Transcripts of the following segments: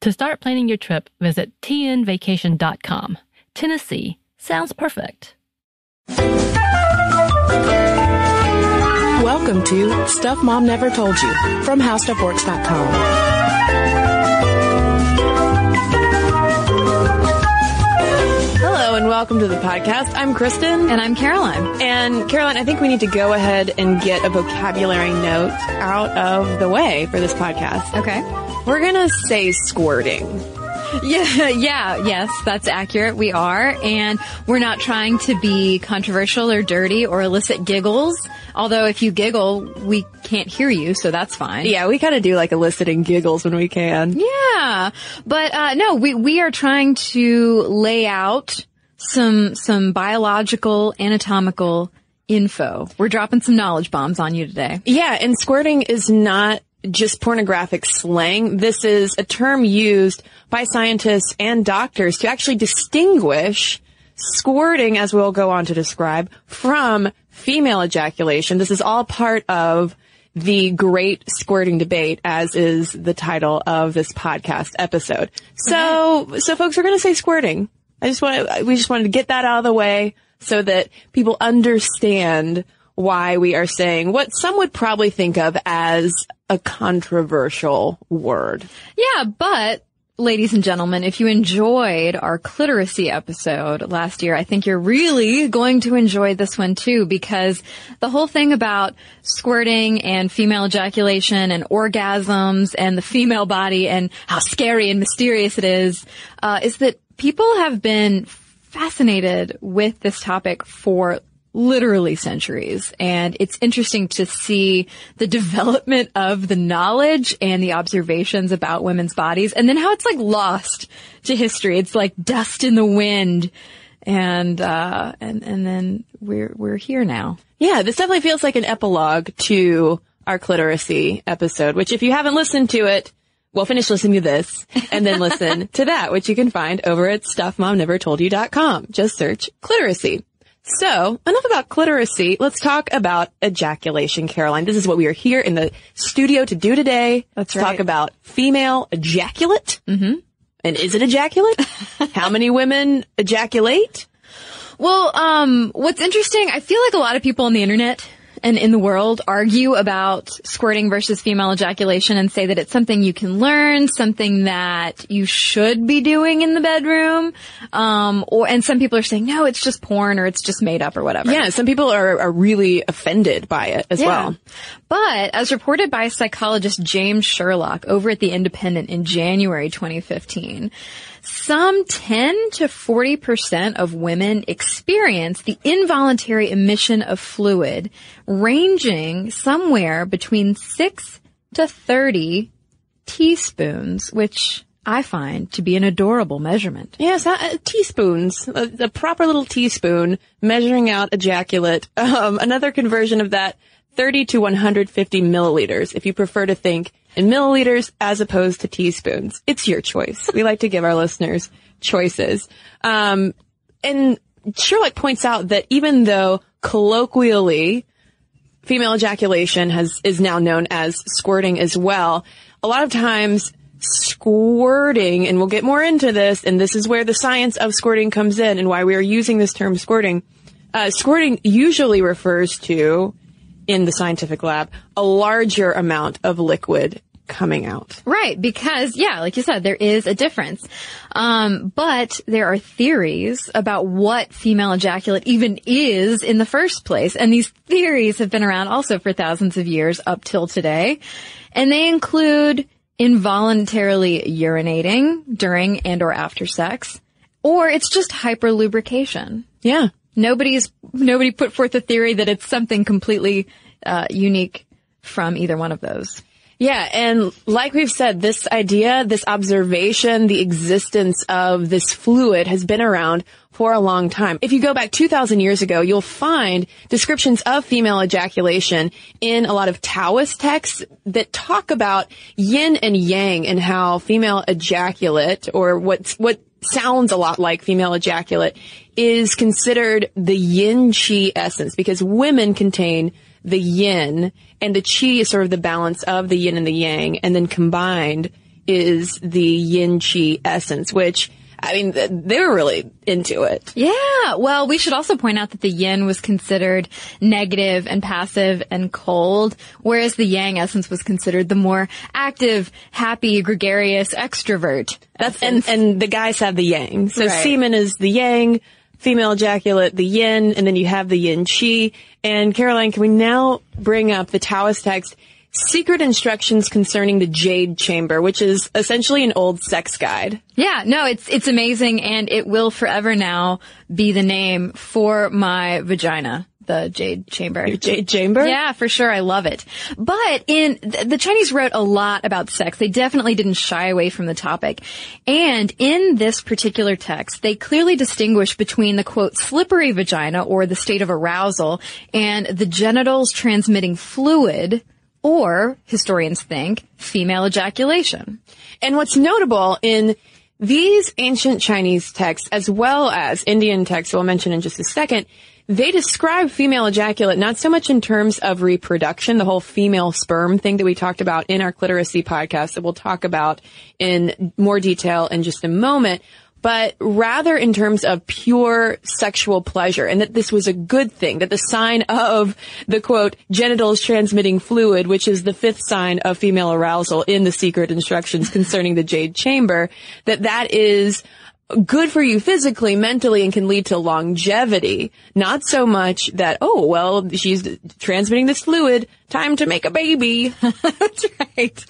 To start planning your trip, visit tnvacation.com. Tennessee sounds perfect. Welcome to Stuff Mom Never Told You from HowStuffWorks.com. welcome to the podcast. I'm Kristen. And I'm Caroline. And Caroline, I think we need to go ahead and get a vocabulary note out of the way for this podcast. Okay. We're gonna say squirting. Yeah, yeah, yes, that's accurate. We are. And we're not trying to be controversial or dirty or elicit giggles. Although if you giggle, we can't hear you, so that's fine. Yeah, we kind of do like eliciting giggles when we can. Yeah. But, uh, no, we, we are trying to lay out some, some biological, anatomical info. We're dropping some knowledge bombs on you today. Yeah, and squirting is not just pornographic slang. This is a term used by scientists and doctors to actually distinguish squirting, as we'll go on to describe, from female ejaculation. This is all part of the great squirting debate, as is the title of this podcast episode. So, so folks, we're going to say squirting. I just want, we just wanted to get that out of the way so that people understand why we are saying what some would probably think of as a controversial word. Yeah, but ladies and gentlemen, if you enjoyed our clitoracy episode last year, I think you're really going to enjoy this one too because the whole thing about squirting and female ejaculation and orgasms and the female body and how scary and mysterious it is, uh, is that people have been fascinated with this topic for literally centuries. And it's interesting to see the development of the knowledge and the observations about women's bodies and then how it's like lost to history. It's like dust in the wind. And, uh, and, and then we're, we're here now. Yeah, this definitely feels like an epilogue to our clitoracy episode, which if you haven't listened to it, well, finish listening to this and then listen to that, which you can find over at stuffmomnevertoldyou.com. Just search clitoracy. So, enough about clitoracy. Let's talk about ejaculation, Caroline. This is what we are here in the studio to do today. That's Let's right. talk about female ejaculate. Mm-hmm. And is it ejaculate? How many women ejaculate? Well, um, what's interesting, I feel like a lot of people on the internet and in the world argue about squirting versus female ejaculation and say that it's something you can learn, something that you should be doing in the bedroom. Um, or, and some people are saying, no, it's just porn or it's just made up or whatever. Yeah, some people are, are really offended by it as well. But as reported by psychologist James Sherlock over at The Independent in January 2015, some 10 to 40% of women experience the involuntary emission of fluid ranging somewhere between 6 to 30 teaspoons, which I find to be an adorable measurement. Yes, uh, teaspoons, a, a proper little teaspoon measuring out ejaculate. Um, another conversion of that, 30 to 150 milliliters, if you prefer to think in milliliters as opposed to teaspoons. It's your choice. We like to give our listeners choices. Um, and Sherlock points out that even though colloquially female ejaculation has is now known as squirting as well, a lot of times squirting, and we'll get more into this, and this is where the science of squirting comes in and why we are using this term squirting. Uh, squirting usually refers to, in the scientific lab, a larger amount of liquid coming out. Right, because yeah, like you said, there is a difference. Um, but there are theories about what female ejaculate even is in the first place, and these theories have been around also for thousands of years up till today, and they include involuntarily urinating during and or after sex, or it's just hyperlubrication. Yeah. Nobody's nobody put forth a theory that it's something completely uh, unique from either one of those. Yeah, and like we've said, this idea, this observation, the existence of this fluid has been around for a long time. If you go back 2,000 years ago, you'll find descriptions of female ejaculation in a lot of Taoist texts that talk about yin and yang and how female ejaculate, or what what sounds a lot like female ejaculate, is considered the yin chi essence because women contain the yin and the chi is sort of the balance of the yin and the yang and then combined is the yin chi essence, which I mean, they were really into it. Yeah. Well, we should also point out that the yin was considered negative and passive and cold, whereas the yang essence was considered the more active, happy, gregarious extrovert. That's, and, and the guys have the yang. So Right. semen is the yang, female ejaculate, the yin, and then you have the yin chi. And Caroline, can we now bring up the Taoist text, Secret Instructions Concerning the Jade Chamber, which is essentially an old sex guide. Yeah, no, it's it's amazing, and it will forever now be the name for my vagina, the jade chamber. Jade Chamber? Yeah, for sure. I love it. But in the Chinese wrote a lot about sex. They definitely didn't shy away from the topic. And in this particular text, they clearly distinguish between the quote slippery vagina or the state of arousal and the genitals transmitting fluid or historians think female ejaculation. And what's notable in these ancient Chinese texts, as well as Indian texts we'll mention in just a second, they describe female ejaculate not so much in terms of reproduction, the whole female sperm thing that we talked about in our cliteracy podcast that we'll talk about in more detail in just a moment, but rather in terms of pure sexual pleasure and that this was a good thing, that the sign of the quote, genitals transmitting fluid, which is the fifth sign of female arousal in the secret instructions concerning the jade chamber, that that is good for you physically, mentally, and can lead to longevity. Not so much that, oh, well, she's transmitting this fluid, time to make a baby. That's right.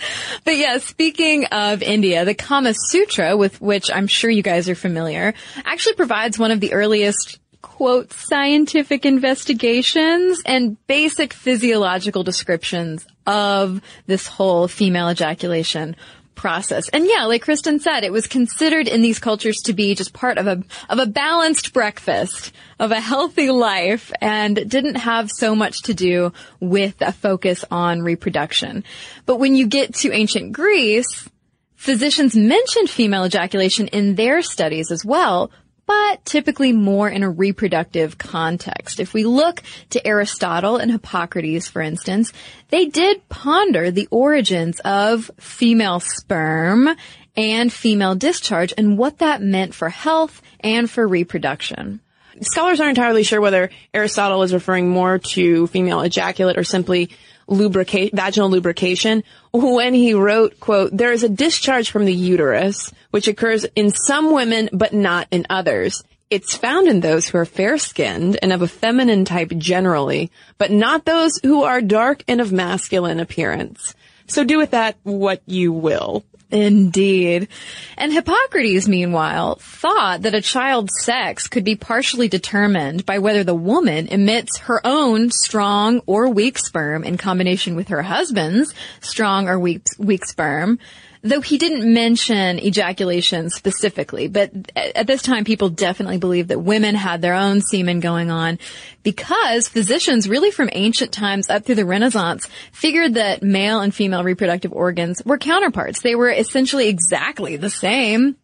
But yeah, speaking of India, the Kama Sutra, with which I'm sure you guys are familiar, actually provides one of the earliest quote scientific investigations and basic physiological descriptions of this whole female ejaculation process. And yeah, like Kristen said, it was considered in these cultures to be just part of a of a balanced breakfast, of a healthy life, and didn't have so much to do with a focus on reproduction. But when you get to ancient Greece, physicians mentioned female ejaculation in their studies as well, but typically more in a reproductive context. If we look to Aristotle and Hippocrates, for instance, they did ponder the origins of female sperm and female discharge and what that meant for health and for reproduction. Scholars aren't entirely sure whether Aristotle is referring more to female ejaculate or simply lubricate, vaginal lubrication when he wrote, quote, there is a discharge from the uterus, which occurs in some women, but not in others. It's found in those who are fair skinned and of a feminine type generally, but not those who are dark and of masculine appearance. So do with that what you will. Indeed. And Hippocrates, meanwhile, thought that a child's sex could be partially determined by whether the woman emits her own strong or weak sperm in combination with her husband's strong or weak, weak sperm. Though he didn't mention ejaculation specifically, but at this time people definitely believed that women had their own semen going on because physicians really from ancient times up through the Renaissance figured that male and female reproductive organs were counterparts. They were essentially exactly the same.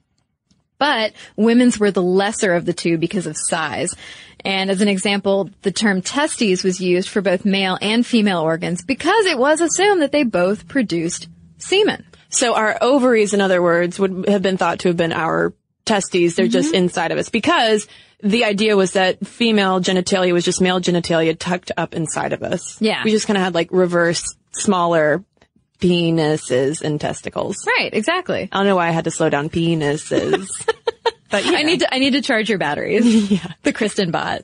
But women's were the lesser of the two because of size. And as an example, the term testes was used for both male and female organs because it was assumed that they both produced semen. So our ovaries, in other words, would have been thought to have been our testes. They're just Mm-hmm. inside of us because the idea was that female genitalia was just male genitalia tucked up inside of us. Yeah. We just kind of had like reverse, smaller penises and testicles. Right, exactly. I don't know why I had to slow down penises. but yeah. I need to I need to charge your batteries. yeah. The Kristen bot.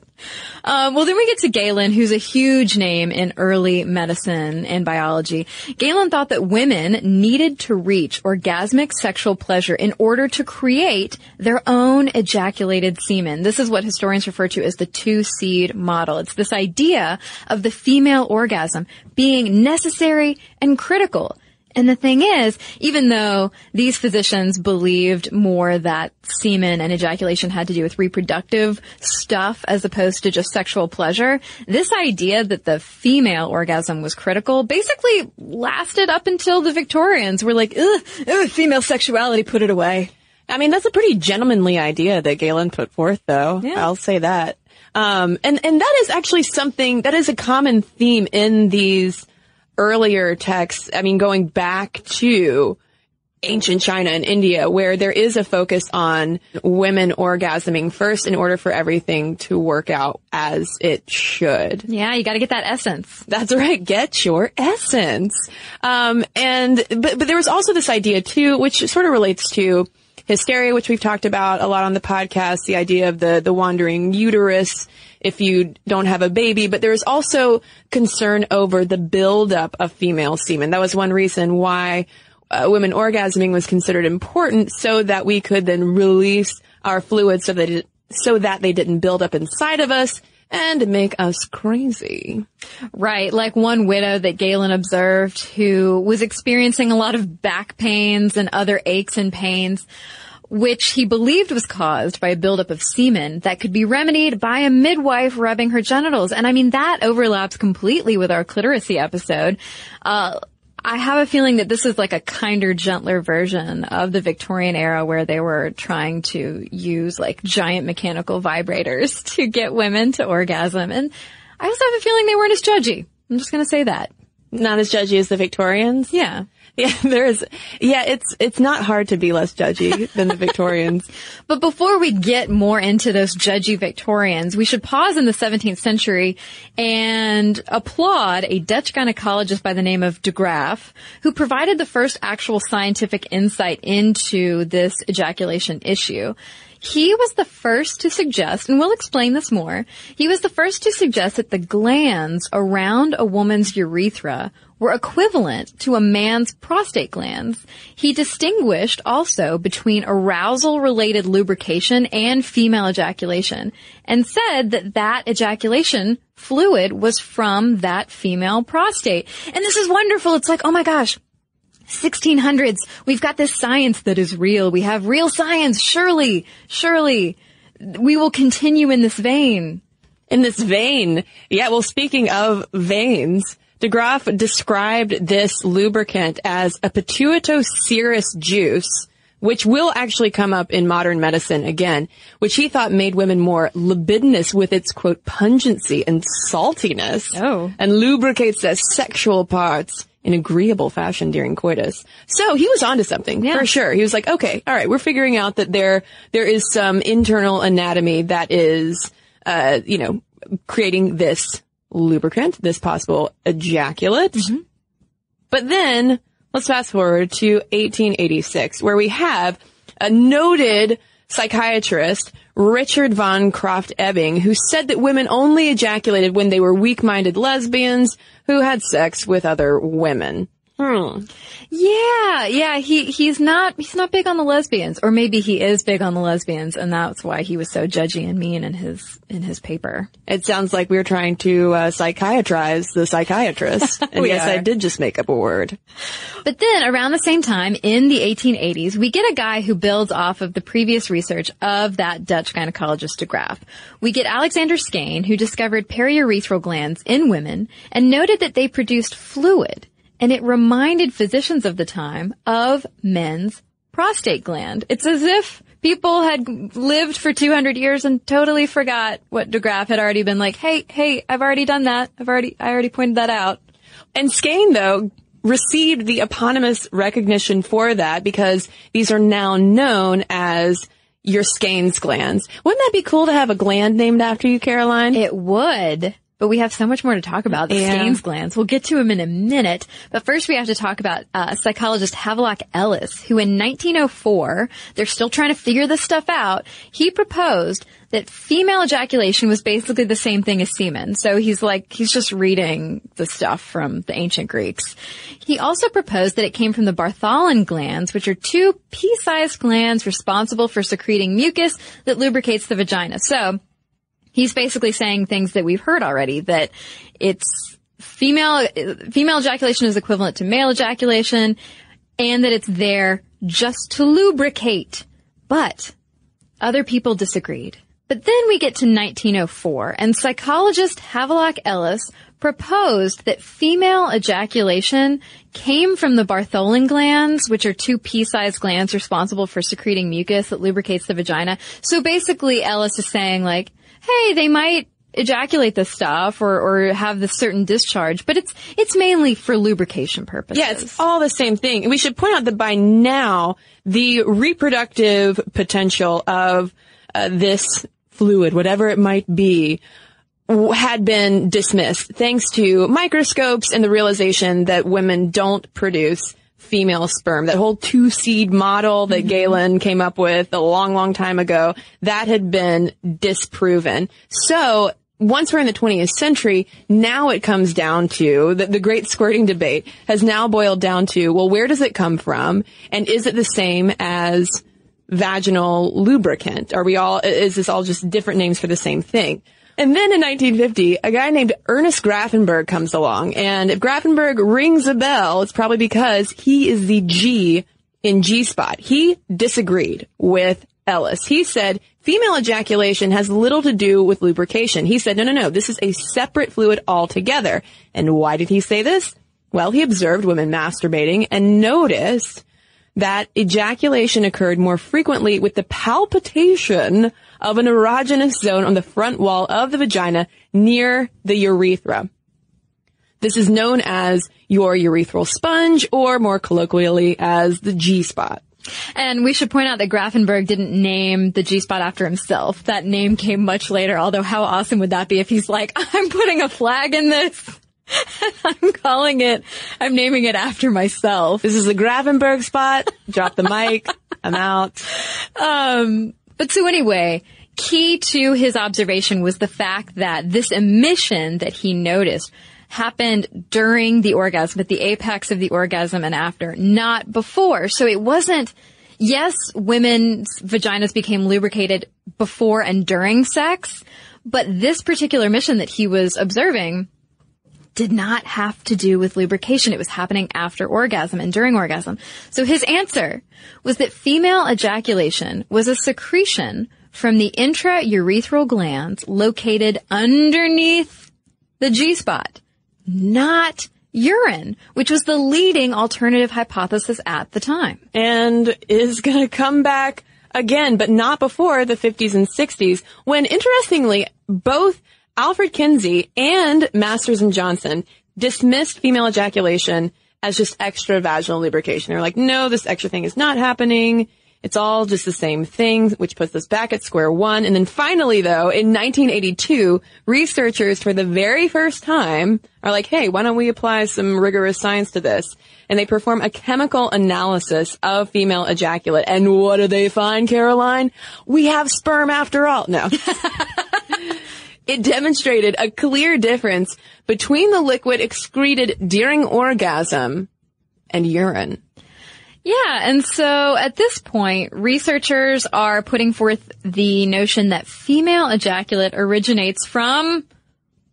Um, well, then we get to Galen, who's a huge name in early medicine and biology. Galen thought that women needed to reach orgasmic sexual pleasure in order to create their own ejaculated semen. This is what historians refer to as the two seed model. It's this idea of the female orgasm being necessary and critical. And the thing is, even though these physicians believed more that semen and ejaculation had to do with reproductive stuff as opposed to just sexual pleasure, this idea that the female orgasm was critical basically lasted up until the Victorians were like, ugh, ugh female sexuality, put it away. I mean, that's a pretty gentlemanly idea that Galen put forth, though. Yeah. I'll say that. Um, and, and that is actually something that is a common theme in these earlier texts. I mean, going back to ancient China and India, where there is a focus on women orgasming first in order for everything to work out as it should. Yeah, you gotta get that essence. That's right. Get your essence. Um, and, but, but there was also this idea too, which sort of relates to hysteria, which we've talked about a lot on the podcast, the idea of the, the wandering uterus if you don't have a baby, but there's also concern over the buildup of female semen. That was one reason why uh, women orgasming was considered important so that we could then release our fluids so that it, so that they didn't build up inside of us and make us crazy. Right, like one widow that Galen observed who was experiencing a lot of back pains and other aches and pains, which he believed was caused by a buildup of semen that could be remedied by a midwife rubbing her genitals. And I mean, that overlaps completely with our clitoracy episode. Uh, I have a feeling that this is like a kinder, gentler version of the Victorian era where they were trying to use like giant mechanical vibrators to get women to orgasm. And I also have a feeling they weren't as judgy. I'm just going to say that. Not as judgy as the Victorians. Yeah. Yeah, there's, yeah, it's, it's not hard to be less judgy than the Victorians. But before we get more into those judgy Victorians, we should pause in the 17th century and applaud a Dutch gynecologist by the name of de Graaf, who provided the first actual scientific insight into this ejaculation issue. He was the first to suggest, and we'll explain this more, he was the first to suggest that the glands around a woman's urethra were equivalent to a man's prostate glands. He distinguished also between arousal related lubrication and female ejaculation and said that that ejaculation fluid was from that female prostate. And this is wonderful. It's like, oh my gosh, 1600s. We've got this science that is real. We have real science. Surely, surely we will continue in this vein. In this vein, yeah, well, speaking of veins, de Graaf described this lubricant as a pituitoserous juice, which will actually come up in modern medicine again, which he thought made women more libidinous with its quote pungency and saltiness. Oh. And lubricates their sexual parts in agreeable fashion during coitus. So he was onto something Yeah. for sure. He was like, okay, all right, we're figuring out that there there is some internal anatomy that is, uh, you know, creating this lubricant, this possible ejaculate. Mm-hmm. But then let's fast forward to 1886, where we have a noted psychiatrist, Richard von Krafft-Ebing, who said that women only ejaculated when they were weak-minded lesbians who had sex with other women. Hmm. Yeah, yeah, he, he's not, he's not big on the lesbians, or maybe he is big on the lesbians, and that's why he was so judgy and mean in his, in his paper. It sounds like we're trying to uh, psychiatrize the psychiatrist. And yes, I did just make up a word. But then around the same time in the 1880s, we get a guy who builds off of the previous research of that Dutch gynecologist de Graaf. We get Alexander Skene, who discovered periurethral glands in women and noted that they produced fluid. And it reminded physicians of the time of men's prostate gland. It's as if people had lived for 200 years and totally forgot what de Graaf had already been like, hey, hey, I've already done that. I've already, I already pointed that out. And Skene, though, received the eponymous recognition for that because these are now known as your Skene's glands. Wouldn't that be cool to have a gland named after you, Caroline? It would. But we have so much more to talk about. The Yeah. Skene's glands. We'll get to them in a minute. But first we have to talk about uh, psychologist Havelock Ellis, who in 1904, they're still trying to figure this stuff out. He proposed that female ejaculation was basically the same thing as semen. So he's like, he's just reading the stuff from the ancient Greeks. He also proposed that it came from the Bartholin glands, which are two pea-sized glands responsible for secreting mucus that lubricates the vagina. So, he's basically saying things that we've heard already that it's female female ejaculation is equivalent to male ejaculation and that it's there just to lubricate but other people disagreed but then we get to 1904 and psychologist Havelock Ellis proposed that female ejaculation came from the Bartholin glands, which are two pea-sized glands responsible for secreting mucus that lubricates the vagina. So basically Ellis is saying like, hey, they might ejaculate this stuff or, or have this certain discharge, but it's, it's mainly for lubrication purposes. Yeah, it's all the same thing. We should point out that by now, the reproductive potential of uh, this fluid, whatever it might be, had been dismissed thanks to microscopes and the realization that women don't produce female sperm. That whole two seed model that mm-hmm. Galen came up with a long, long time ago, that had been disproven. So once we're in the 20th century, now it comes down to the, the great squirting debate has now boiled down to, well, where does it come from? And is it the same as vaginal lubricant? Are we all, is this all just different names for the same thing? And then in 1950, a guy named Ernest Grafenberg comes along. And if Grafenberg rings a bell, it's probably because he is the G in G-spot. He disagreed with Ellis. He said female ejaculation has little to do with lubrication. He said, no, no, no, this is a separate fluid altogether. And why did he say this? Well, he observed women masturbating and noticed that ejaculation occurred more frequently with the palpitation of an erogenous zone on the front wall of the vagina near the urethra. This is known as your urethral sponge or more colloquially as the G-spot. And we should point out that Grafenberg didn't name the G-spot after himself. That name came much later, although how awesome would that be if he's like, I'm putting a flag in this. I'm calling it, I'm naming it after myself. This is the Grafenberg spot. Drop the mic. I'm out. Um, but so anyway, key to his observation was the fact that this emission that he noticed happened during the orgasm, at the apex of the orgasm and after, not before. So it wasn't, yes, women's vaginas became lubricated before and during sex, but this particular mission that he was observing did not have to do with lubrication. It was happening after orgasm and during orgasm. So his answer was that female ejaculation was a secretion from the intraurethral glands located underneath the G-spot, not urine, which was the leading alternative hypothesis at the time. and is going to come back again, but not before the 50s and 60s, when interestingly, both Alfred Kinsey and Masters and Johnson dismissed female ejaculation as just extra vaginal lubrication. They're like, no, this extra thing is not happening. It's all just the same thing, which puts us back at square one. And then finally, though, in 1982, researchers for the very first time are like, hey, why don't we apply some rigorous science to this? And they perform a chemical analysis of female ejaculate. And what do they find, Caroline? We have sperm after all. No. it demonstrated a clear difference between the liquid excreted during orgasm and urine. Yeah, and so at this point, researchers are putting forth the notion that female ejaculate originates from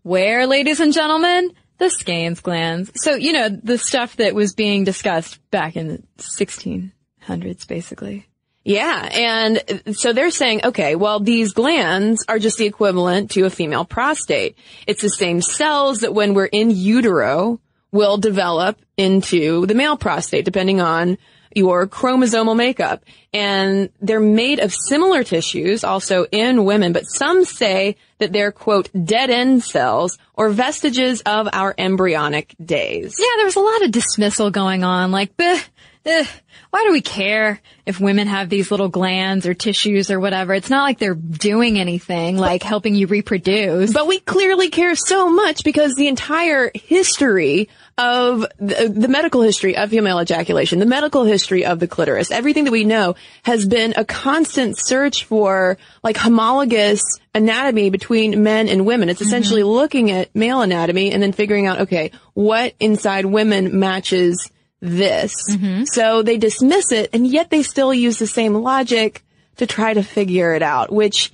where, ladies and gentlemen? The Skene's glands. So, you know, the stuff that was being discussed back in the 1600s, basically. Yeah, and so they're saying, okay, well, these glands are just the equivalent to a female prostate. It's the same cells that when we're in utero will develop into the male prostate, depending on your chromosomal makeup. And they're made of similar tissues also in women, but some say that they're quote dead end cells or vestiges of our embryonic days. Yeah, there was a lot of dismissal going on, like, Bleh, eh, why do we care if women have these little glands or tissues or whatever? It's not like they're doing anything like helping you reproduce. But we clearly care so much because the entire history of the, the, medical history of female ejaculation, the medical history of the clitoris, everything that we know has been a constant search for like homologous anatomy between men and women. It's essentially mm-hmm. looking at male anatomy and then figuring out, okay, what inside women matches this. Mm-hmm. So they dismiss it and yet they still use the same logic to try to figure it out, which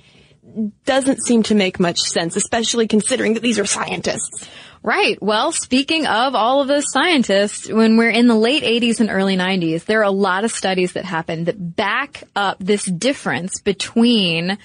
doesn't seem to make much sense, especially considering that these are scientists. Right. Well, speaking of all of those scientists, when we're in the late 80s and early 90s, there are a lot of studies that happen that back up this difference between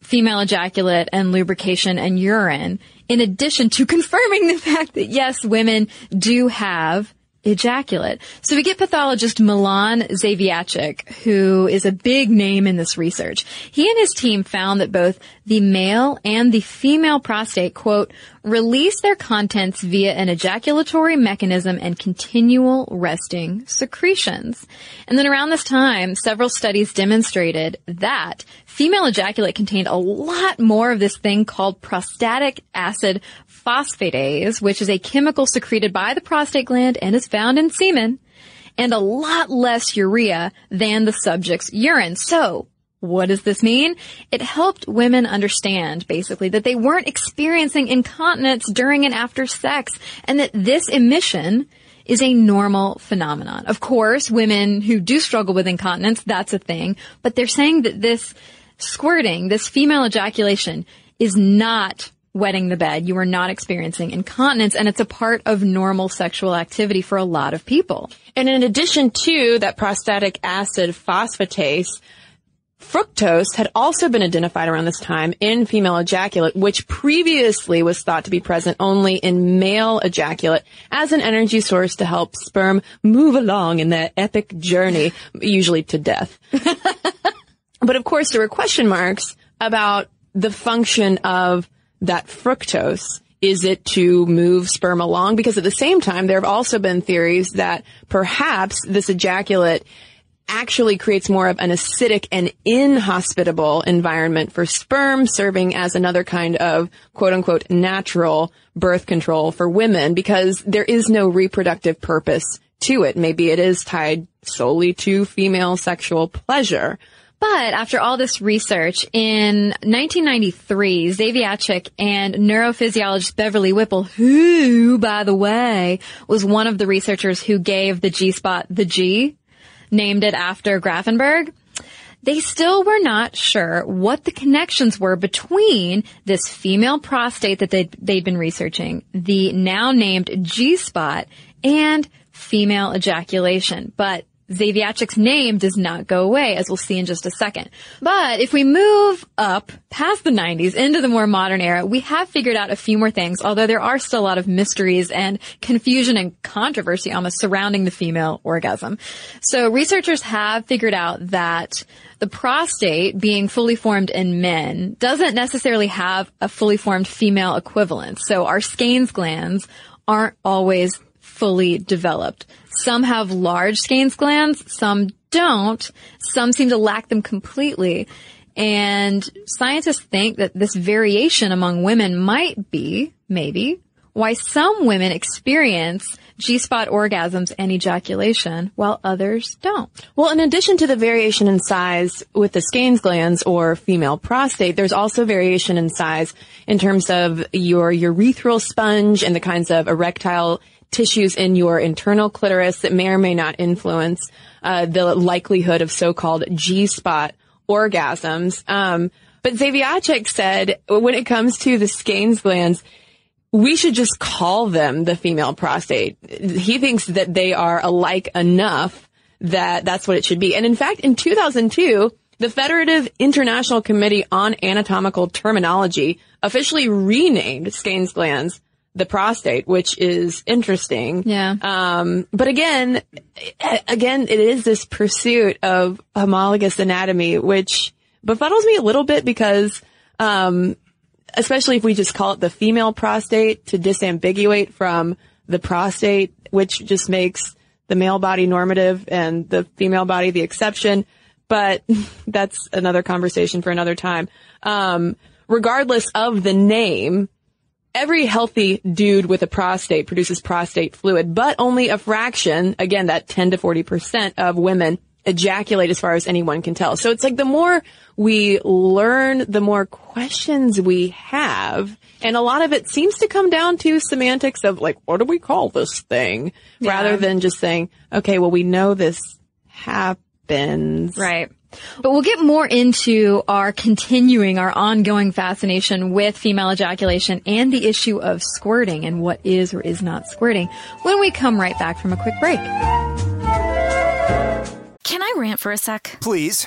female ejaculate and lubrication and urine, in addition to confirming the fact that yes, women do have ejaculate. So we get pathologist Milan Zaviačič, who is a big name in this research. He and his team found that both the male and the female prostate, quote, release their contents via an ejaculatory mechanism and continual resting secretions. And then around this time, several studies demonstrated that female ejaculate contained a lot more of this thing called prostatic acid phosphatase, which is a chemical secreted by the prostate gland and is found in semen, and a lot less urea than the subject's urine. So, what does this mean? It helped women understand, basically, that they weren't experiencing incontinence during and after sex, and that this emission is a normal phenomenon. Of course, women who do struggle with incontinence, that's a thing, but they're saying that this squirting, this female ejaculation, is not wetting the bed. You are not experiencing incontinence and it's a part of normal sexual activity for a lot of people. And in addition to that prostatic acid phosphatase, fructose had also been identified around this time in female ejaculate, which previously was thought to be present only in male ejaculate as an energy source to help sperm move along in that epic journey, usually to death. but of course, there were question marks about the function of that fructose? Is it to move sperm along? Because at the same time, there have also been theories that perhaps this ejaculate actually creates more of an acidic and inhospitable environment for sperm serving as another kind of quote unquote natural birth control for women because there is no reproductive purpose to it. Maybe it is tied solely to female sexual pleasure. But after all this research, in 1993, Zaviačič and neurophysiologist Beverly Whipple, who, by the way, was one of the researchers who gave the G-spot the G, named it after Grafenberg, they still were not sure what the connections were between this female prostate that they'd, they'd been researching, the now named G-spot, and female ejaculation. But Zaviačič's name does not go away, as we'll see in just a second. But if we move up past the 90s into the more modern era, we have figured out a few more things, although there are still a lot of mysteries and confusion and controversy almost surrounding the female orgasm. So researchers have figured out that the prostate being fully formed in men doesn't necessarily have a fully formed female equivalent. So our Skene's glands aren't always fully developed. Some have large Skene's glands, some don't. Some seem to lack them completely. And scientists think that this variation among women might be, maybe, why some women experience G-spot orgasms and ejaculation while others don't. Well, in addition to the variation in size with the Skene's glands or female prostate, there's also variation in size in terms of your urethral sponge and the kinds of erectile tissues in your internal clitoris that may or may not influence uh, the likelihood of so-called G-spot orgasms. Um, but Zaviačič said when it comes to the Skene's glands, we should just call them the female prostate. He thinks that they are alike enough that that's what it should be. And in fact, in 2002, the Federative International Committee on Anatomical Terminology officially renamed Skene's glands the prostate, which is interesting. Yeah. Um, but again, again, it is this pursuit of homologous anatomy, which befuddles me a little bit because, um, especially if we just call it the female prostate to disambiguate from the prostate, which just makes the male body normative and the female body the exception. But that's another conversation for another time. Um, regardless of the name, every healthy dude with a prostate produces prostate fluid, but only a fraction, again, that 10 to 40% of women ejaculate as far as anyone can tell. So it's like the more we learn, the more questions we have. And a lot of it seems to come down to semantics of like, what do we call this thing? Yeah. Rather than just saying, okay, well, we know this happens. Right. But we'll get more into our continuing, our ongoing fascination with female ejaculation and the issue of squirting and what is or is not squirting when we come right back from a quick break. Can I rant for a sec? Please.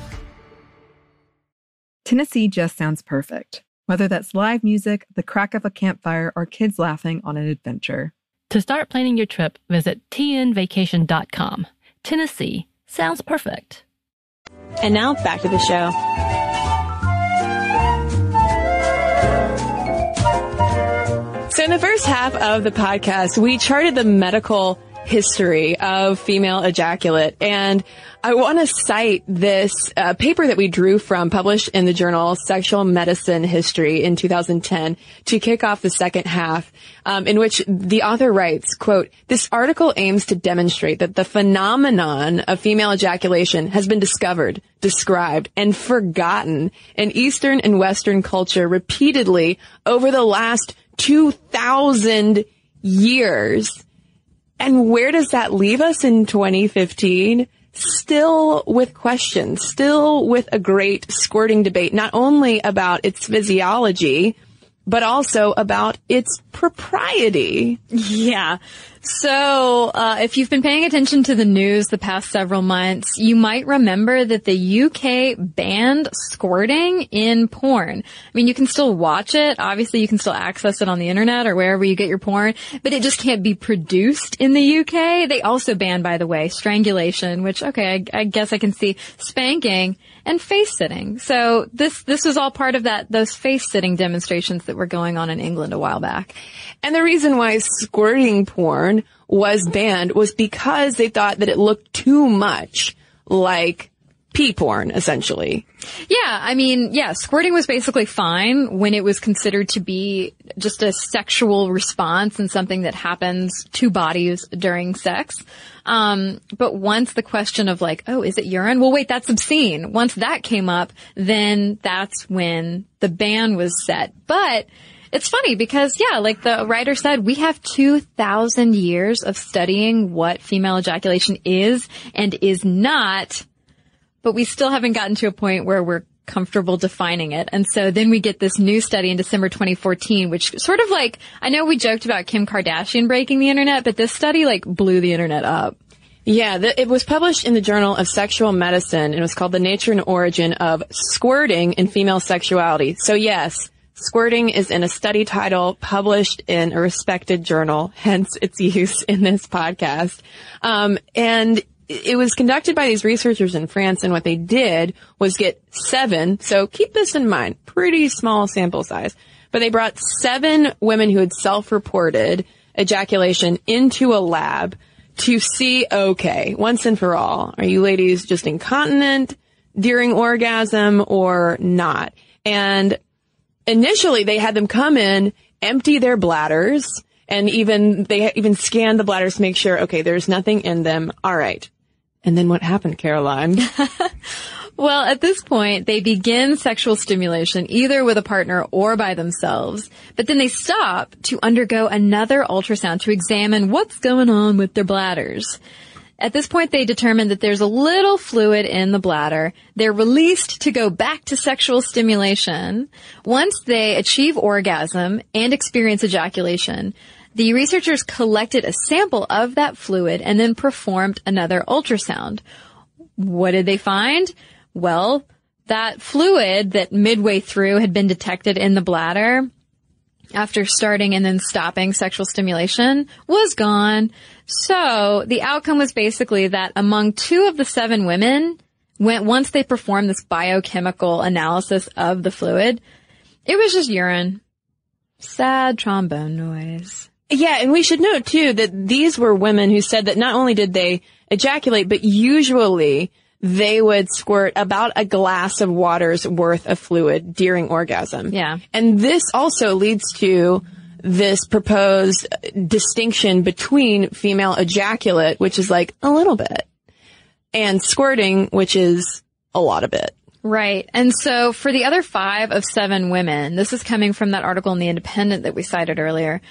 Tennessee just sounds perfect, whether that's live music, the crack of a campfire, or kids laughing on an adventure. To start planning your trip, visit tnvacation.com. Tennessee sounds perfect. And now back to the show. So in the first half of the podcast, we charted the medical history of female ejaculate. And I want to cite this uh, paper that we drew from published in the journal Sexual Medicine History in 2010 to kick off the second half, um, in which the author writes, quote, this article aims to demonstrate that the phenomenon of female ejaculation has been discovered, described, and forgotten in Eastern and Western culture repeatedly over the last 2,000 years. And where does that leave us in 2015? Still with questions, still with a great squirting debate, not only about its physiology, but also about its propriety. Yeah. So, uh, if you've been paying attention to the news the past several months, you might remember that the UK banned squirting in porn. I mean, you can still watch it. Obviously, you can still access it on the internet or wherever you get your porn, but it just can't be produced in the UK. They also banned, by the way, strangulation, which, okay, I, I guess I can see spanking and face sitting. So this, this was all part of that, those face sitting demonstrations that were going on in England a while back. And the reason why squirting porn was banned was because they thought that it looked too much like pee porn, essentially. Yeah, I mean, yeah, squirting was basically fine when it was considered to be just a sexual response and something that happens to bodies during sex. Um, but once the question of like, oh, is it urine? Well, wait, that's obscene. Once that came up, then that's when the ban was set. But it's funny because, yeah, like the writer said, we have 2,000 years of studying what female ejaculation is and is not, but we still haven't gotten to a point where we're comfortable defining it. And so then we get this new study in December 2014, which sort of like, I know we joked about Kim Kardashian breaking the internet, but this study like blew the internet up. Yeah, the, it was published in the Journal of Sexual Medicine. And it was called The Nature and Origin of Squirting in Female Sexuality. So yes, squirting is in a study title published in a respected journal, hence its use in this podcast. Um, and it was conducted by these researchers in France, and what they did was get seven. So keep this in mind. Pretty small sample size, but they brought seven women who had self-reported ejaculation into a lab to see, okay, once and for all, are you ladies just incontinent during orgasm or not? And initially they had them come in, empty their bladders, and even, they even scanned the bladders to make sure, okay, there's nothing in them. All right. And then what happened, Caroline? Well, at this point, they begin sexual stimulation either with a partner or by themselves, but then they stop to undergo another ultrasound to examine what's going on with their bladders. At this point, they determine that there's a little fluid in the bladder. They're released to go back to sexual stimulation. Once they achieve orgasm and experience ejaculation, the researchers collected a sample of that fluid and then performed another ultrasound. What did they find? Well, that fluid that midway through had been detected in the bladder after starting and then stopping sexual stimulation was gone. So the outcome was basically that among two of the seven women, went once they performed this biochemical analysis of the fluid, it was just urine. Sad trombone noise. Yeah, and we should note too that these were women who said that not only did they ejaculate, but usually they would squirt about a glass of water's worth of fluid during orgasm. Yeah. And this also leads to this proposed uh, distinction between female ejaculate, which is like a little bit, and squirting, which is a lot of it. Right. And so for the other five of seven women, this is coming from that article in The Independent that we cited earlier.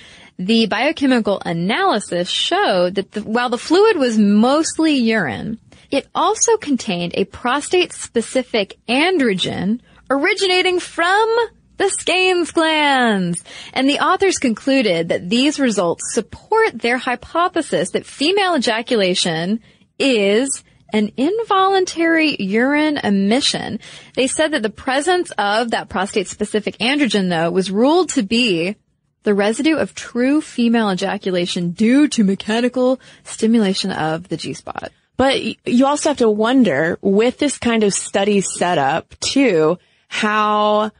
The biochemical analysis showed that the, while the fluid was mostly urine, it also contained a prostate specific androgen originating from the Skene's glands. And the authors concluded that these results support their hypothesis that female ejaculation is an involuntary urine emission. They said that the presence of that prostate specific androgen though was ruled to be the residue of true female ejaculation due to mechanical stimulation of the G-spot. But you also have to wonder with this kind of study setup too, how,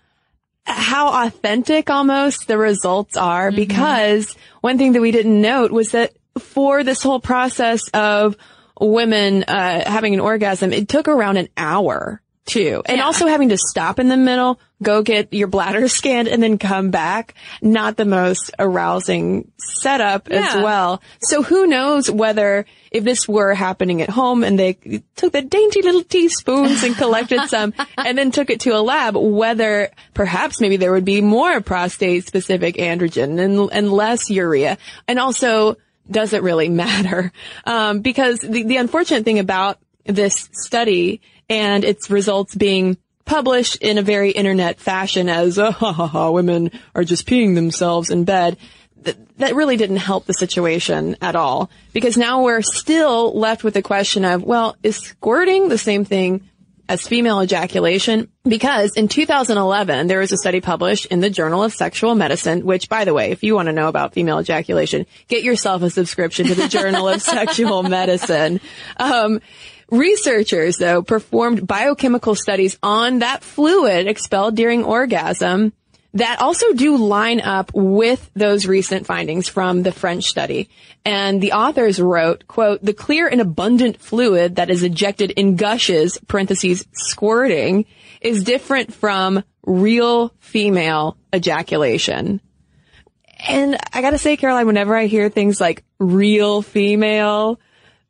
how authentic almost the results are mm-hmm. because one thing that we didn't note was that for this whole process of women, uh, having an orgasm, it took around an hour too. And yeah. also having to stop in the middle, go get your bladder scanned and then come back. Not the most arousing setup yeah. as well. So who knows whether if this were happening at home and they took the dainty little teaspoons and collected some and then took it to a lab, whether perhaps maybe there would be more prostate specific androgen and, and less urea. And also, does it really matter? Um, because the, the unfortunate thing about this study and its results being published in a very internet fashion as, oh, ha, ha, ha, women are just peeing themselves in bed that really didn't help the situation at all because now we're still left with the question of, well, is squirting the same thing as female ejaculation? Because in 2011, there was a study published in the Journal of Sexual Medicine, which by the way, if you want to know about female ejaculation, get yourself a subscription to the Journal of Sexual Medicine. Um, researchers though performed biochemical studies on that fluid expelled during orgasm that also do line up with those recent findings from the French study. And the authors wrote, quote, the clear and abundant fluid that is ejected in gushes, parentheses, squirting, is different from real female ejaculation. And I gotta say, Caroline, whenever I hear things like real female,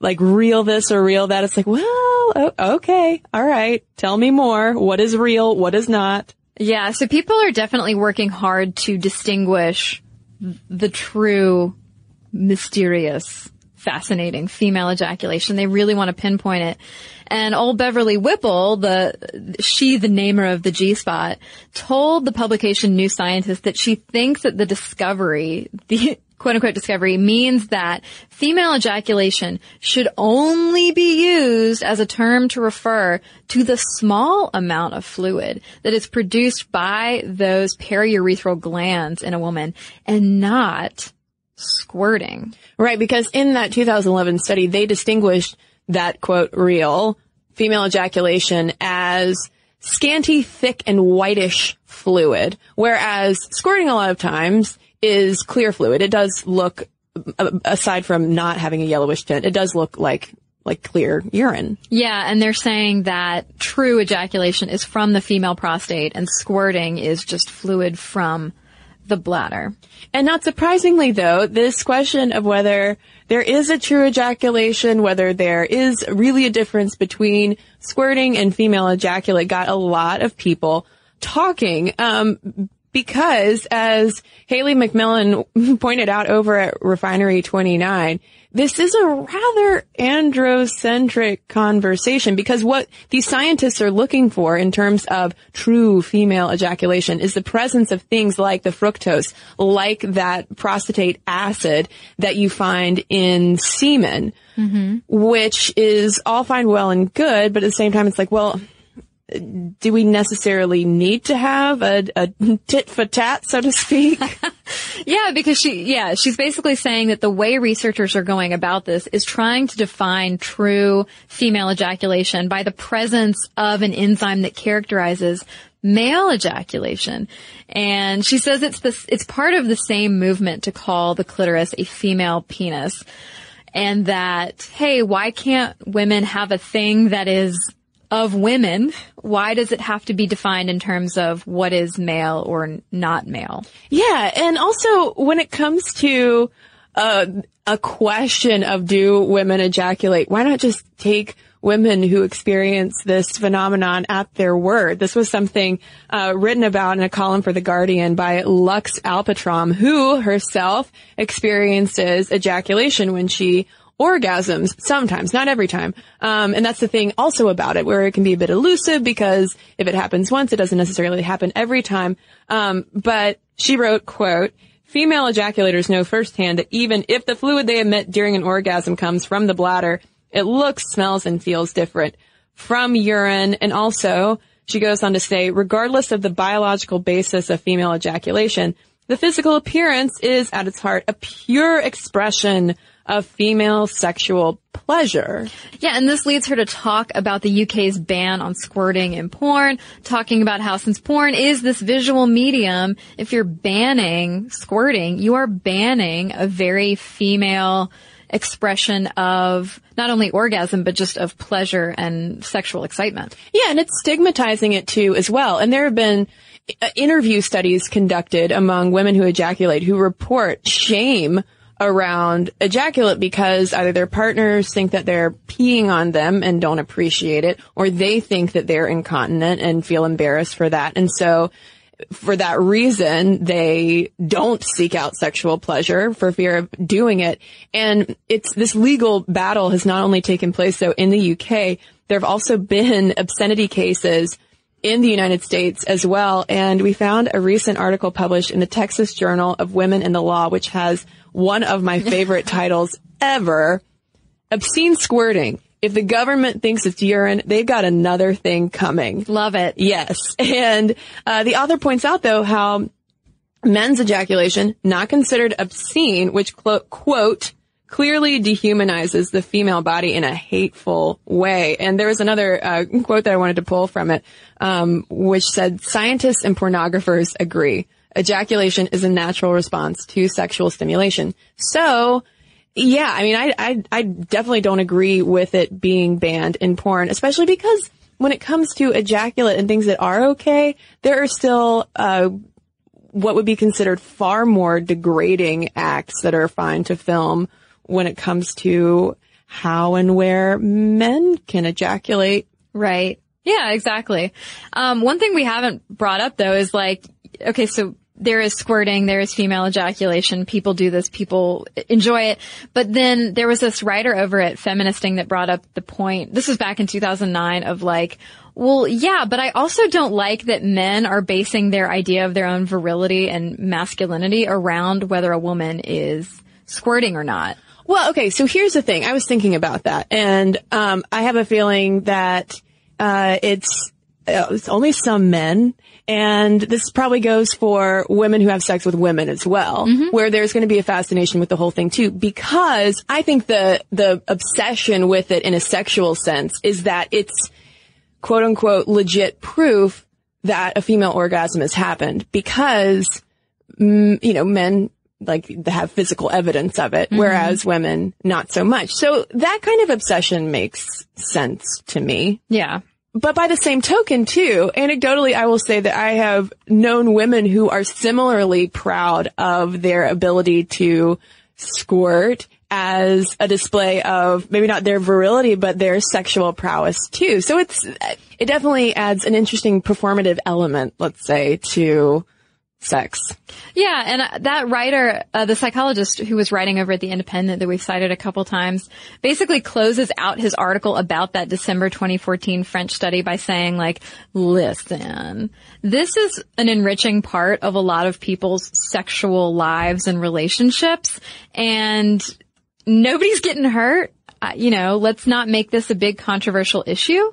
like real this or real that, it's like, well, okay, all right, tell me more. What is real? What is not? Yeah, so people are definitely working hard to distinguish the true mysterious fascinating. Female ejaculation. They really want to pinpoint it. And old Beverly Whipple, the, she, the namer of the G-spot, told the publication New Scientist that she thinks that the discovery, the quote unquote discovery means that female ejaculation should only be used as a term to refer to the small amount of fluid that is produced by those periurethral glands in a woman and not squirting. Right, because in that 2011 study, they distinguished that quote real female ejaculation as scanty, thick, and whitish fluid, whereas squirting a lot of times is clear fluid. It does look, aside from not having a yellowish tint, it does look like like clear urine. Yeah, and they're saying that true ejaculation is from the female prostate and squirting is just fluid from the bladder. And not surprisingly though, this question of whether there is a true ejaculation, whether there is really a difference between squirting and female ejaculate got a lot of people talking. Um, because as Hayley MacMillen pointed out over at Refinery 29, this is a rather androcentric conversation because what these scientists are looking for in terms of true female ejaculation is the presence of things like the fructose, like that prostatic acid that you find in semen, mm-hmm. which is all fine, well, and good, but at the same time, it's like, well, do we necessarily need to have a, a tit for tat, so to speak? yeah, because she, yeah, she's basically saying that the way researchers are going about this is trying to define true female ejaculation by the presence of an enzyme that characterizes male ejaculation. And she says it's this, it's part of the same movement to call the clitoris a female penis. And that, hey, why can't women have a thing that is of women, why does it have to be defined in terms of what is male or not male? Yeah, and also when it comes to uh, a question of do women ejaculate, why not just take women who experience this phenomenon at their word. This was something uh, written about in a column for The Guardian by Lux Alptraum, who herself experiences ejaculation when she orgasms sometimes, not every time. Um, and that's the thing also about it, where it can be a bit elusive because if it happens once, it doesn't necessarily happen every time. Um, but she wrote, quote, female ejaculators know firsthand that even if the fluid they emit during an orgasm comes from the bladder, it looks, smells, and feels different from urine. And also, she goes on to say, regardless of the biological basis of female ejaculation, the physical appearance is at its heart a pure expression of female sexual pleasure. Yeah, and this leads her to talk about the UK's ban on squirting in porn, talking about how since porn is this visual medium, if you're banning squirting, you are banning a very female expression of not only orgasm, but just of pleasure and sexual excitement. Yeah, and it's stigmatizing it too as well. And there have been uh, interview studies conducted among women who ejaculate who report shame around ejaculate because either their partners think that they're peeing on them and don't appreciate it, or they think that they're incontinent and feel embarrassed for that. And so for that reason, they don't seek out sexual pleasure for fear of doing it. And it's this legal battle has not only taken place though in the UK, there have also been obscenity cases in the United States as well. And we found a recent article published in the Texas Journal of Women in the Law, which has one of my favorite titles ever. Obscene squirting. If the government thinks it's urine, they've got another thing coming. Love it. Yes. And uh, the author points out, though, how men's ejaculation, not considered obscene, which, quote, clearly dehumanizes the female body in a hateful way. And there was another uh, quote that I wanted to pull from it, um, which said, scientists and pornographers agree ejaculation is a natural response to sexual stimulation. So, yeah, I mean, I, I, I definitely don't agree with it being banned in porn, especially because when it comes to ejaculate and things that are okay, there are still, uh, what would be considered far more degrading acts that are fine to film when it comes to how and where men can ejaculate. Right. Yeah, exactly. Um, one thing we haven't brought up though is like, okay, so there is squirting, there is female ejaculation. People do this, people enjoy it. But then there was this writer over at Feministing that brought up the point. This was back in 2009 of like, well, yeah, but I also don't like that men are basing their idea of their own virility and masculinity around whether a woman is squirting or not. Well, okay, so here's the thing. I was thinking about that, and um, I have a feeling that uh, it's uh, it's only some men, and this probably goes for women who have sex with women as well, where there's going to be a fascination with the whole thing too, because I think the the obsession with it in a sexual sense is that it's quote unquote legit proof that a female orgasm has happened because mm, you know men like have physical evidence of it, whereas women not so much. So that kind of obsession makes sense to me. Yeah. But by the same token, too, anecdotally, I will say that I have known women who are similarly proud of their ability to squirt as a display of maybe not their virility, but their sexual prowess too. So it's, it definitely adds an interesting performative element, let's say, to sex. Yeah, and uh, that writer, uh, the psychologist who was writing over at the Independent that we've cited a couple times, basically closes out his article about that December 2014 French study by saying like, listen, this is an enriching part of a lot of people's sexual lives and relationships and nobody's getting hurt. Uh, you know, let's not make this a big controversial issue.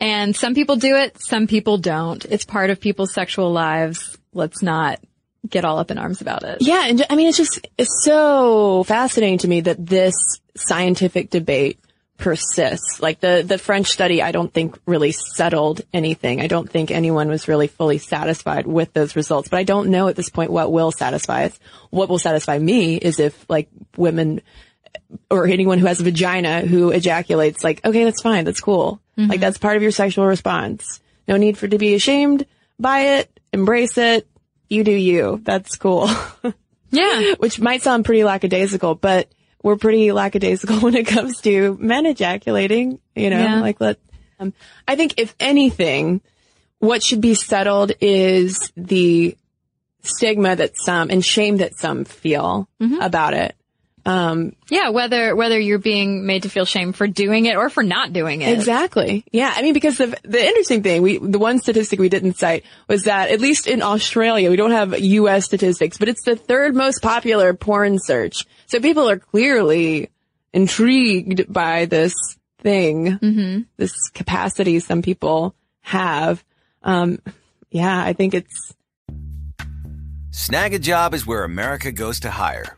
And some people do it, some people don't. It's part of people's sexual lives. Let's not get all up in arms about it. Yeah, and I mean, it's just it's so fascinating to me that this scientific debate persists. Like the the French study, I don't think really settled anything. I don't think anyone was really fully satisfied with those results. But I don't know at this point what will satisfy us. What will satisfy me is if like women or anyone who has a vagina who ejaculates, like, okay, that's fine, that's cool. Mm-hmm. Like that's part of your sexual response. No need for to be ashamed by it. Embrace it. You do you. That's cool. Yeah. which might sound pretty lackadaisical, but we're pretty lackadaisical when it comes to men ejaculating, you know, Yeah. like let, um, I think if anything, what should be settled is the stigma that some and shame that some feel about it. Um, Yeah, whether whether you're being made to feel shame for doing it or for not doing it. Exactly. Yeah. I mean, because the the interesting thing, we the one statistic we didn't cite was that at least in Australia, we don't have U.S. statistics, but it's the third most popular porn search. So people are clearly intrigued by this thing, this capacity some people have. Um, yeah, I think it's Snagajob is where America goes to hire,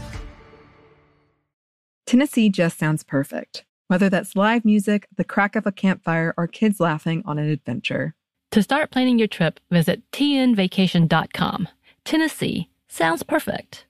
Tennessee just sounds perfect, whether that's live music, the crack of a campfire, or kids laughing on an adventure. To start planning your trip, visit tnvacation.com. Tennessee sounds perfect.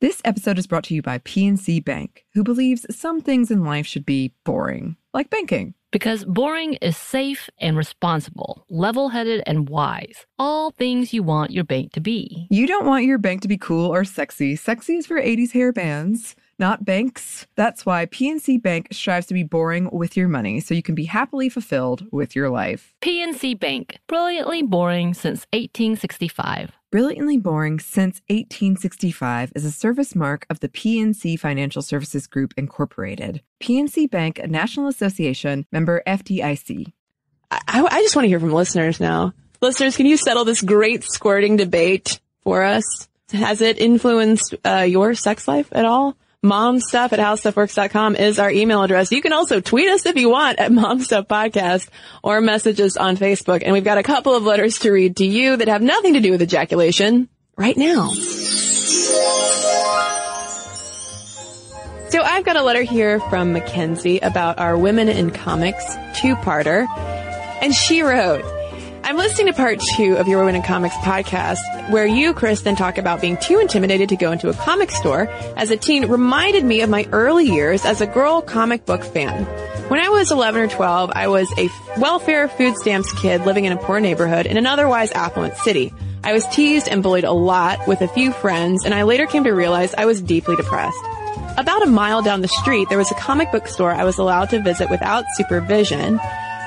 This episode is brought to you by PNC Bank, who believes some things in life should be boring, like banking. Because boring is safe and responsible, level headed and wise. All things you want your bank to be. You don't want your bank to be cool or sexy. Sexy is for 80s hair bands, not banks. That's why PNC Bank strives to be boring with your money so you can be happily fulfilled with your life. PNC Bank, brilliantly boring since 1865. Brilliantly Boring Since 1865 is a service mark of the PNC Financial Services Group, Incorporated. PNC Bank, a National Association member FDIC. I, I just want to hear from listeners now. Listeners, can you settle this great squirting debate for us? Has it influenced uh, your sex life at all? Momstuff at howstuffworks.com is our email address. You can also tweet us if you want at Momstuff Podcast or message us on Facebook. And we've got a couple of letters to read to you that have nothing to do with ejaculation right now. So I've got a letter here from Mackenzie about our Women in Comics two-parter. And she wrote, I'm listening to part two of your Women in Comics podcast, where you, Chris, then talk about being too intimidated to go into a comic store as a teen reminded me of my early years as a girl comic book fan. When I was 11 or 12, I was a welfare food stamps kid living in a poor neighborhood in an otherwise affluent city. I was teased and bullied a lot with a few friends, and I later came to realize I was deeply depressed. About a mile down the street, there was a comic book store I was allowed to visit without supervision.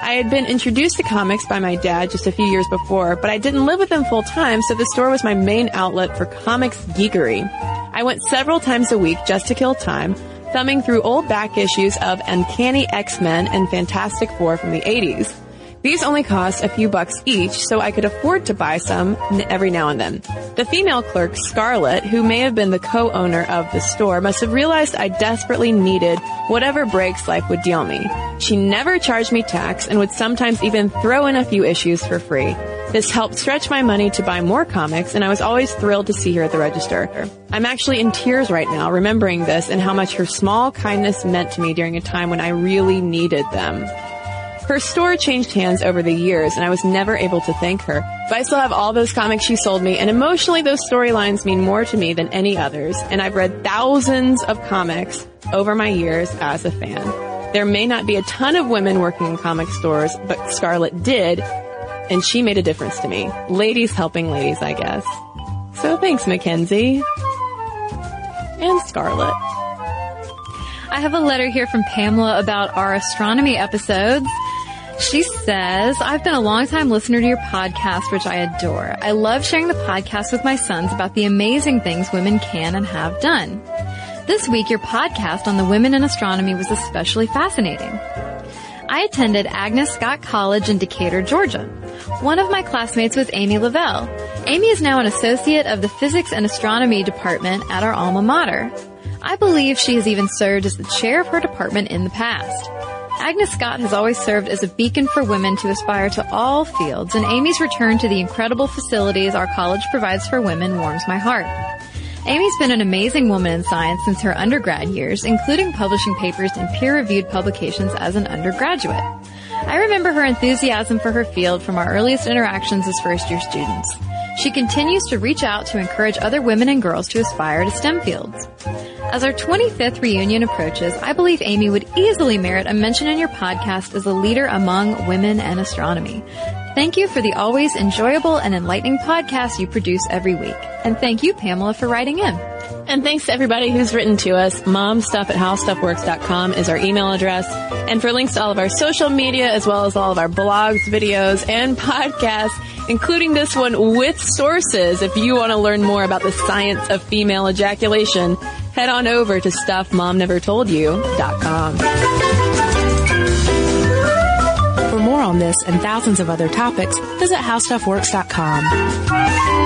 I had been introduced to comics by my dad just a few years before, but I didn't live with him full time, so the store was my main outlet for comics geekery. I went several times a week just to kill time, thumbing through old back issues of Uncanny X-Men and Fantastic Four from the 80s. These only cost a few bucks each, so I could afford to buy some every now and then. The female clerk, Scarlett, who may have been the co-owner of the store, must have realized I desperately needed whatever breaks life would deal me. She never charged me tax and would sometimes even throw in a few issues for free. This helped stretch my money to buy more comics, and I was always thrilled to see her at the register. I'm actually in tears right now remembering this and how much her small kindness meant to me during a time when I really needed them. Her store changed hands over the years, and I was never able to thank her. But I still have all those comics she sold me, and emotionally, those storylines mean more to me than any others. And I've read thousands of comics over my years as a fan. There may not be a ton of women working in comic stores, but Scarlett did, and she made a difference to me. Ladies helping ladies, I guess. So thanks, Mackenzie. And Scarlett. I have a letter here from Pamela about our astronomy episodes. She says, I've been a long time listener to your podcast, which I adore. I love sharing the podcast with my sons about the amazing things women can and have done. This week, your podcast on the women in astronomy was especially fascinating. I attended Agnes Scott College in Decatur, Georgia. One of my classmates was Amy Lovell. Amy is now an associate of the physics and astronomy department at our alma mater. I believe she has even served as the chair of her department in the past. Agnes Scott has always served as a beacon for women to aspire to all fields, and Amy's return to the incredible facilities our college provides for women warms my heart. Amy's been an amazing woman in science since her undergrad years, including publishing papers in peer-reviewed publications as an undergraduate. I remember her enthusiasm for her field from our earliest interactions as first-year students. She continues to reach out to encourage other women and girls to aspire to STEM fields. As our 25th reunion approaches, I believe Amy would easily merit a mention in your podcast as a leader among women and astronomy. Thank you for the always enjoyable and enlightening podcast you produce every week. And thank you, Pamela, for writing in. And thanks to everybody who's written to us. Momstuff at howstuffworks.com is our email address. And for links to all of our social media, as well as all of our blogs, videos, and podcasts, including this one with sources, if you want to learn more about the science of female ejaculation, head on over to stuffmomnevertoldyou.com. For more on this and thousands of other topics, visit howstuffworks.com.